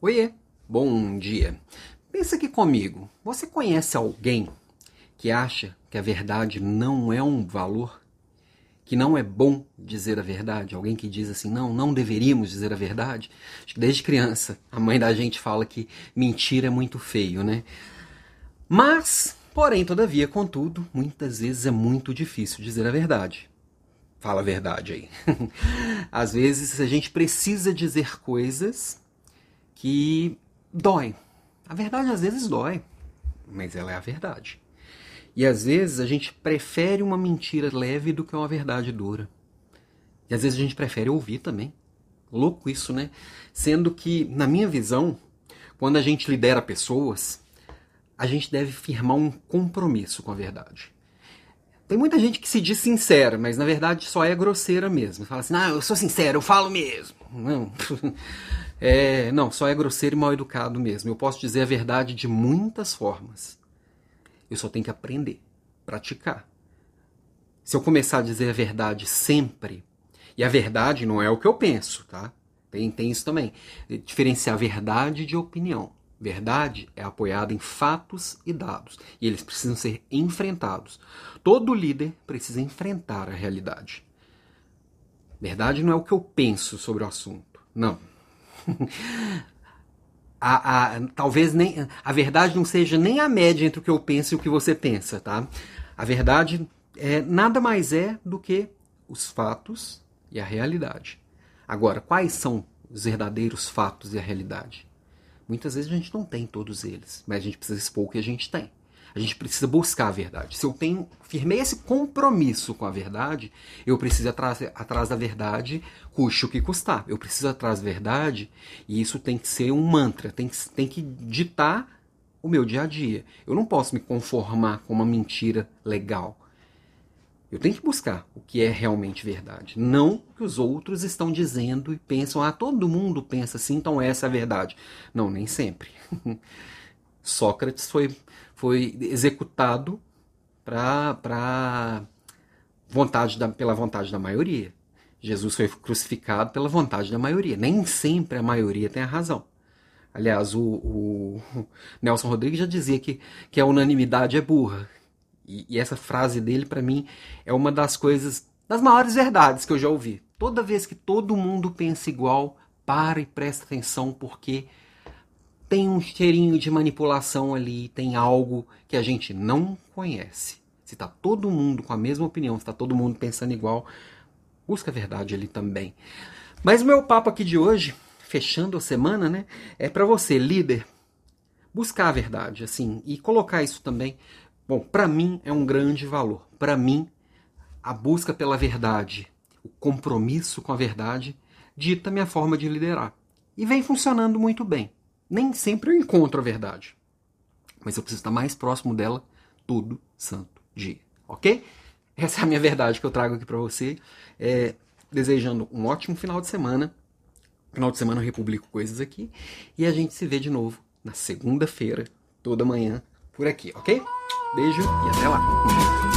Oiê, bom dia. Pensa aqui comigo. Você conhece alguém que acha que a verdade não é um valor? Que não é bom dizer a verdade? Alguém que diz assim, não, não deveríamos dizer a verdade? Acho que desde criança a mãe da gente fala que mentira é muito feio, né? Mas, porém, todavia, contudo, muitas vezes é muito difícil dizer a verdade. Fala a verdade aí. Às vezes a gente precisa dizer coisas que dói. A verdade às vezes dói, mas ela é a verdade. E às vezes a gente prefere uma mentira leve do que uma verdade dura. E às vezes a gente prefere ouvir também. Louco isso, né? Sendo que, na minha visão, quando a gente lidera pessoas, a gente deve firmar um compromisso com a verdade. Tem muita gente que se diz sincera, mas na verdade só é grosseira mesmo. Fala assim, ah, eu sou sincero, eu falo mesmo. Não. É, não, só é grosseiro e mal educado mesmo. Eu posso dizer a verdade de muitas formas. Eu só tenho que aprender, praticar. Se eu começar a dizer a verdade sempre, e a verdade não é o que eu penso, tá? Tem, tem isso também. Diferenciar verdade de opinião. Verdade é apoiada em fatos e dados, e eles precisam ser enfrentados. Todo líder precisa enfrentar a realidade. Verdade não é o que eu penso sobre o assunto. Não, a, a, talvez nem a verdade não seja nem a média entre o que eu penso e o que você pensa, tá? A verdade é nada mais é do que os fatos e a realidade. Agora, quais são os verdadeiros fatos e a realidade? Muitas vezes a gente não tem todos eles, mas a gente precisa expor o que a gente tem. A gente precisa buscar a verdade. Se eu tenho firmei esse compromisso com a verdade, eu preciso atrás, atrás da verdade, custe o que custar. Eu preciso atrás da verdade e isso tem que ser um mantra, tem que, tem que ditar o meu dia a dia. Eu não posso me conformar com uma mentira legal. Eu tenho que buscar o que é realmente verdade, não o que os outros estão dizendo e pensam, ah, todo mundo pensa assim, então essa é a verdade. Não, nem sempre. Sócrates foi, foi executado pra, vontade da, pela vontade da maioria. Jesus foi crucificado pela vontade da maioria. Nem sempre a maioria tem a razão. Aliás, o, o Nelson Rodrigues já dizia que, que a unanimidade é burra. E, e essa frase dele, para mim, é uma das coisas, das maiores verdades que eu já ouvi. Toda vez que todo mundo pensa igual, para e presta atenção, porque tem um cheirinho de manipulação ali, tem algo que a gente não conhece. Se está todo mundo com a mesma opinião, se está todo mundo pensando igual, busca a verdade ali também. Mas o meu papo aqui de hoje, fechando a semana, né, é para você, líder, buscar a verdade, assim, e colocar isso também. Bom, para mim é um grande valor. Para mim, a busca pela verdade, o compromisso com a verdade, dita minha forma de liderar. E vem funcionando muito bem. Nem sempre eu encontro a verdade, mas eu preciso estar mais próximo dela todo santo dia, ok? Essa é a minha verdade que eu trago aqui para você. É, desejando um ótimo final de semana. Final de semana eu republico coisas aqui. E a gente se vê de novo na segunda-feira, toda manhã, por aqui, ok? Beijo e até lá!